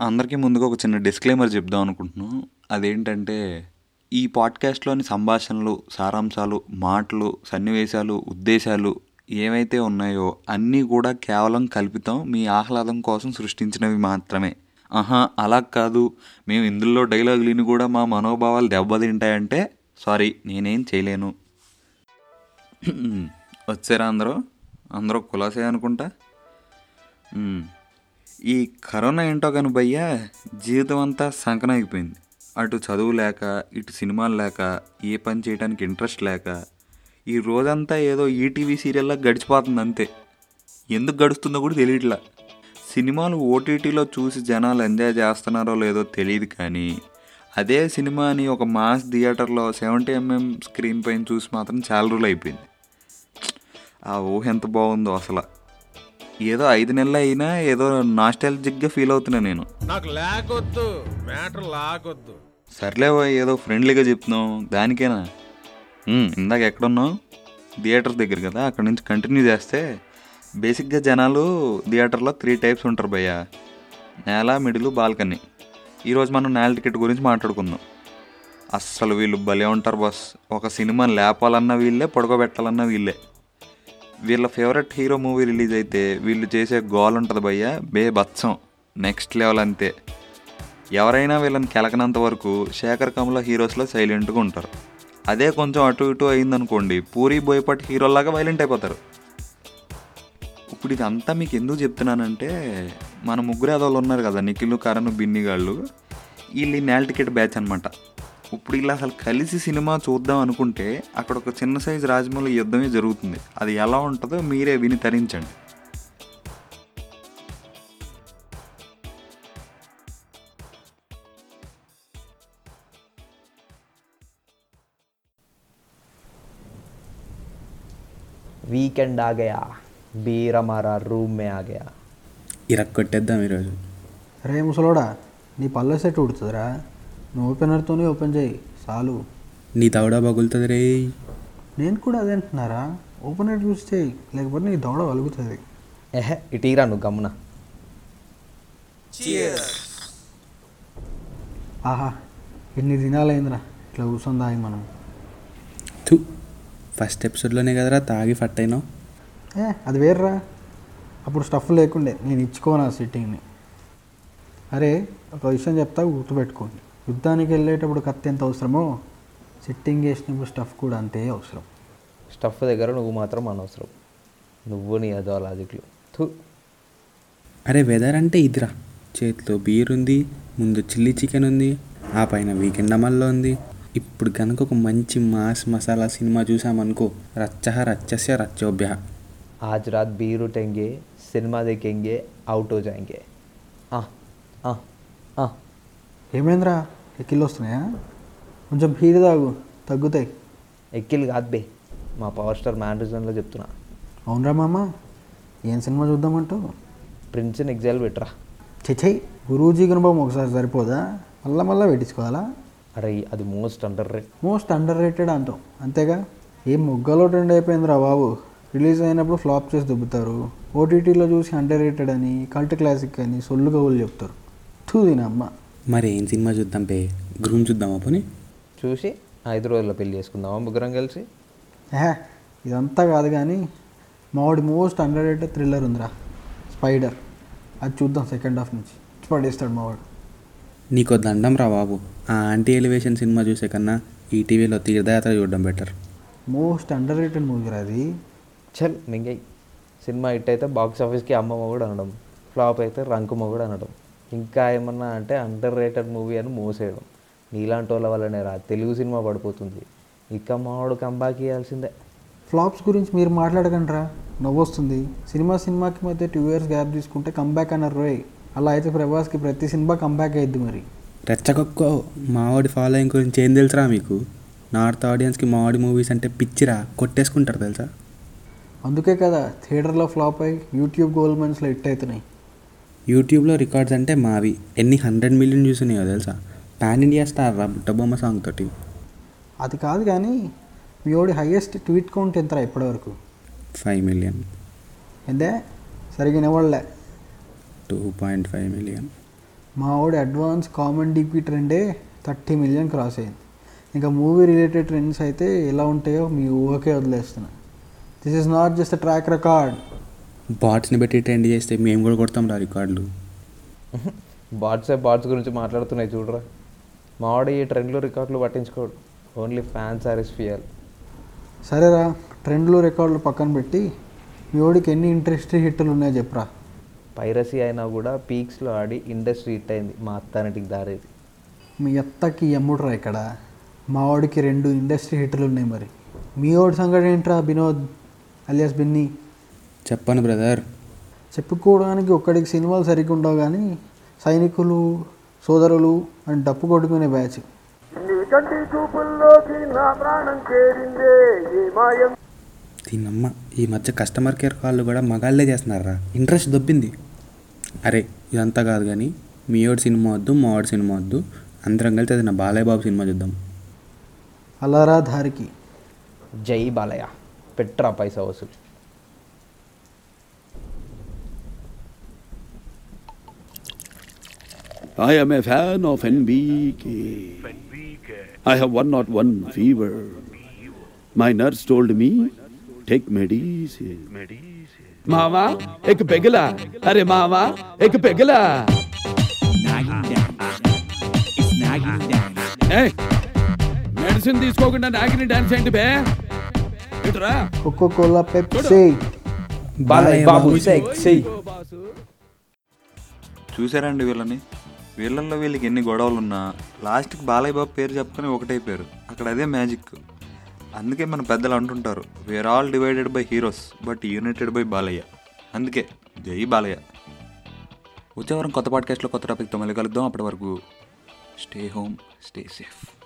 అందరికీ ముందుగా ఒక చిన్న డిస్క్లైమర్ చెప్దాం అనుకుంటున్నాను. అదేంటంటే ఈ పాడ్కాస్ట్లోని సంభాషణలు సారాంశాలు మాటలు సన్నివేశాలు ఉద్దేశాలు ఏవైతే ఉన్నాయో అన్నీ కూడా కేవలం కల్పితం మీ ఆహ్లాదం కోసం సృష్టించినవి మాత్రమే. ఆహా అలా కాదు. మేము ఇందులో డైలాగులని కూడా మా మనోభావాలు దెబ్బతింటాయంటే సారీ నేనేం చేయలేను. వచ్చారా అందరూ? అందరూ కులాసే అనుకుంటా? ఈ కరోనా ఏంటో కానీ భయ్యా జీవితం అంతా సంకనం అయిపోయింది. అటు చదువు లేక ఇటు సినిమాలు లేక ఏ పని చేయడానికి ఇంట్రెస్ట్ లేక ఈ రోజంతా ఏదో ఈటీవీ సీరియల్లా గడిచిపోతుంది అంతే. ఎందుకు గడుస్తుందో కూడా తెలియట్లా. సినిమాలు ఓటీటీలో చూసి జనాలు ఎంజాయ్ చేస్తున్నారో లేదో తెలియదు కానీ అదే సినిమాని ఒక మాస్ థియేటర్లో సెవెంటీ ఎంఎం స్క్రీన్ పైన చూసి మాత్రం చాలా రోజులు అయిపోయింది. ఆ ఊహ ఎంత బాగుందో అసలు. ఏదో ఐదు నెలలు అయినా ఏదో నాస్టాలజిక్గా ఫీల్ అవుతున్నా నేను. నాకు లేకొద్దు మ్యాటర్ లాగొద్దు. సర్లే బాయ్ ఏదో ఫ్రెండ్లీగా చెప్తున్నాం దానికేనా? ఉమ్, ఇందాక ఎక్కడున్నావు? థియేటర్ దగ్గర కదా అక్కడ నుంచి కంటిన్యూ చేస్తే బేసిక్గా జనాలు థియేటర్లో త్రీ టైప్స్ ఉంటారు భయ్య. నేల మిడిల్ బాల్కనీ. ఈరోజు మనం నేల టికెట్ గురించి మాట్లాడుకుందాం. అస్సలు వీళ్ళు భలే ఉంటారు బస్. ఒక సినిమాని లేపాలన్నా వీళ్ళే పడుకోబెట్టాలన్నా వీళ్ళే. వీళ్ళ ఫేవరెట్ హీరో మూవీ రిలీజ్ అయితే వీళ్ళు చేసే గోల్ ఉంటుంది భయ్య బే బత్సం నెక్స్ట్ లెవెల్ అంతే. ఎవరైనా వీళ్ళని కెలకనంత వరకు శేఖర్ కమల హీరోస్లో సైలెంట్గా ఉంటారు. అదే కొంచెం అటు ఇటు అయిందనుకోండి పూరి బోయపాటి హీరోలాగా వైలెంట్ అయిపోతారు. ఇప్పుడు ఇదంతా మీకు ఎందుకు చెప్తున్నానంటే మన ముగ్గురు అదోళ్ళు ఉన్నారు కదా నిఖిల్ కరణ్ బిన్ని గాళ్ళు. వీళ్ళు నేల టికెట్ బ్యాచ్ అనమాట ఇప్పుడు ఇలా అసలు కలిసి సినిమా చూద్దాం అనుకుంటే అక్కడ ఒక చిన్న సైజు రాజమౌళి యుద్ధమే జరుగుతుంది. అది ఎలా ఉంటుందో మీరే విని తరించండి. వీకెండ్ ఆగయా? బీరమారా రూమ్మే ఆగయా? ఇరక్కొట్టేద్దాం ఈరోజు. రే ముసలోడా నీ పల్లె సెట్ ఉడుతుందిరా. నువ్వు ఓపెనర్తోనే ఓపెన్ చేయి చాలు. నీ దవడ పగులుతుంది రే. నేను కూడా అదే అంటున్నారా? ఓపెనర్ యూస్ చేయి లేకపోతే నీ దవడ వలుగుతుంది. ఎహె ఇటీరా నువ్వు గమ్మున. ఆహా ఎన్ని దినాలైందిరా ఇట్లా కూర్చొని దాగి మనం. థు ఫస్ట్ ఎపిసోడ్లోనే కదరా తాగి ఫట్ అయినావు. ఏ అది వేర్రా. అప్పుడు స్టఫ్ లేకుండే నేను ఇచ్చుకోను ఆ సిట్టింగ్ని అరే ఒక విషయం చెప్తా గుర్తుపెట్టుకోండి యుద్ధానికి వెళ్ళేటప్పుడు కత్తి ఎంత అవసరమో? సిట్టింగ్ చేసినప్పుడు స్టఫ్ కూడా అంతే అవసరం. స్టఫ్ దగ్గర నువ్వు మాత్రం అనవసరం. నువ్వు నీ అదో లాజిక్లు థూ. అరే వెదర్ అంటే ఇదిరా. చేతిలో బీర్ ఉంది ముందు చిల్లీ చికెన్ ఉంది ఆ పైన వీకెండ్ అమల్లో ఉంది. ఇప్పుడు కనుక ఒక మంచి మాస్ మసాలా సినిమా చూసామనుకో రచ్చహ రచ్చస్య రచ్చోభ్య. ఆజ్ రాత్ బీరు టెంగే సినిమా దేకెంగే అవుట్ హో జాయింగే ఏమైందిరా? ఎక్కిళ్ళు వస్తున్నాయా? కొంచెం హీట్ తాగు తగ్గుతాయి. ఎక్కిల్ కాదు బే మా పవర్ స్టార్ మ్యానరిజంలో చెప్తున్నా. అవునరా మామ ఏం సినిమా చూద్దామంటావు? ప్రిన్స్ని ఎగ్జాల్ పెట్టరా. చెచ్చై గురూజీ గుణభం ఒకసారి సరిపోదా? మళ్ళా మళ్ళా పెట్టించుకోవాలా? అరే అది most underrate most under rated అంటాం. అంతేగా? ఏం మొగ్గలో ట్రెండ్ అయిపోయిందిరా బాబు. రిలీజ్ అయినప్పుడు ఫ్లాప్ చేసి దుబ్బుతారు. ఓటీటీలో చూసి అండర్ రేటెడ్ అని కల్ట్ క్లాసిక్ అని సొల్లు కవులు చెప్తారు. తూ అమ్మ మరి ఏం సినిమా చూద్దాం పే? గ్రూమ్ చూద్దామా పోనీ? చూసి ఐదు రోజుల్లో పెళ్ళి చేసుకుందామా ముగ్గురం కలిసి? ఏహే ఇదంతా కాదు కానీ మావాడి మోస్ట్ అండర్ రేటెడ్ థ్రిల్లర్ ఉందిరా. స్పైడర్ అది చూద్దాం సెకండ్ హాఫ్ నుంచి. పడేస్తాడు మావాడు. నీకో దండం రా బాబు. ఆ యాంటీ ఎలివేషన్ సినిమా చూసే కన్నా ఈ టీవీలో తీర్థయాత్ర చూడడం better most under rated movie రా అది. చల్ మింగై సినిమా హిట్ అయితే బాక్స్ ఆఫీస్కి అమ్మమ్మ కూడా అనడం ఫ్లాప్ అయితే రంకుమ్మ కూడా అనడం. ఇంకా ఏమన్నా అంటే అండర్ రేటెడ్ మూవీ అని మోసేయడం. నీలాంటి వాళ్ళ వల్లనే రా తెలుగు సినిమా పడిపోతుంది. ఇక మావాడు కంబాక్ ఇవ్వాల్సిందే ఫ్లాప్స్ గురించి మీరు మాట్లాడకండి రా నవ్వొస్తుంది. సినిమా సినిమాకి మధ్య టూ ఇయర్స్ గ్యాప్ తీసుకుంటే కంబ్యాక్ అన్నారు రోయ్ అలా అయితే ప్రభాస్కి ప్రతి సినిమా కంబ్యాక్ అయ్యిద్ది మరి. రెచ్చగొక్కో మావాడి ఫాలోయింగ్ గురించి ఏం తెలుసురా మీకు? నార్త్ ఆడియన్స్కి మావాడి మూవీస్ అంటే పిచ్చిరా కొట్టేసుకుంటారు తెలుసా? అందుకే కదా థియేటర్లో ఫ్లాప్ అయ్యి యూట్యూబ్ గోల్డ్ మెన్స్లో హిట్ అవుతున్నాయి. యూట్యూబ్లో రికార్డ్స్ అంటే మావి. ఎన్ని హండ్రెడ్ మిలియన్ వ్యూస్ ఉన్నాయో తెలుసా? పాన్ ఇండియా స్టార్ రా బుట్టబొమ్మ సాంగ్ తోటి. అది కాదు కానీ మీ ఓడి హైయెస్ట్ ట్వీట్ కౌంట్ ఎంతరా ఇప్పటివరకు? Five million. ఎందే? సరిగ్గా నివ్వడలే టూ పాయింట్ ఫైవ్ మిలియన్. మా వాడి అడ్వాన్స్ కామన్ డిపి ట్రెండే థర్టీ మిలియన్ క్రాస్ అయింది. ఇంకా మూవీ రిలేటెడ్ ట్రెండ్స్ అయితే ఎలా ఉంటాయో మీ ఊహకే వదిలేస్తున్నా. This is not just track record. బాట్స్ని పెట్టి ట్రెండ్ చేస్తే మేము కూడా కొడతాం రా రికార్డులు. బాట్సే బాట్స్ గురించి మాట్లాడుతున్నాయి చూడరా. మావాడు ఈ ట్రెండ్లు రికార్డులు పట్టించుకోడు. ఓన్లీ ఫ్యాన్ సాటిస్ఫియర్ సరేరా ట్రెండ్లు రికార్డులు పక్కన పెట్టి మీ వాడికి ఎన్ని ఇంట్రెస్ట్ హిట్లు ఉన్నాయో చెప్పరా. పైరసీ అయినా కూడా పీక్స్లో ఆడి ఇండస్ట్రీ హిట్ అయింది మా అత్తానిటికి దారేది. మీ అత్తకి ఎమ్ముడ్రా ఇక్కడ. మా వాడికి రెండు ఇండస్ట్రీ హిట్లు ఉన్నాయి మరి. మీ వాడి సంగతి ఏంట్రా వినోద్ అలియాస్ బిన్నీ? చెప్పను బ్రదర్. చెప్పుకోవడానికి ఒక్కడికి సినిమాలు సరిగ్గా ఉండవు కానీ సైనికులు సోదరులు అని డప్పు కొట్టుకునే బ్యాచ్. దీనమ్మ ఈ మధ్య కస్టమర్ కేర్ కాళ్ళు కూడా మగాళ్ళే చేస్తున్నారా? ఇంట్రెస్ట్ దొబ్బింది. అరే ఇదంతా కాదు కానీ మీ ఓడి సినిమా వద్దు మా వాడి సినిమా వద్దు అందరం కలిసి అది నా బాలయ్య బాబు సినిమా చూద్దాం. అలారా దారికి జై బాలయ్య పెట్రా పైసా వసూలు. I am a fan of NBK. I have 101 fever. My nurse told me, take medicine. Mama, ek pegla. Arey mama, ek pegla. Hey, medicine తీసుకోకుండా నాగిని డాన్స్ ఏంటి బే ఇటురా Coca Cola Pepsi Balayya Babu sexy చూసారండి వీళ్ళని వీళ్ళల్లో వీళ్ళకి ఎన్ని గొడవలు ఉన్నా లాస్ట్కి బాలయ్య బాబు పేరు చెప్పుకొని ఒకటైపోయారు. అక్కడ అదే మ్యాజిక్. అందుకే మన పెద్దలు అంటుంటారు we are all divided by heroes but united by Balayya. అందుకే జై బాలయ్య. వచ్చేవారం కొత్త పాడ్కాస్ట్లో కొత్త టాపిక్తో మళ్ళీ కలుద్దాం. అప్పటి వరకు స్టే హోమ్ స్టే సేఫ్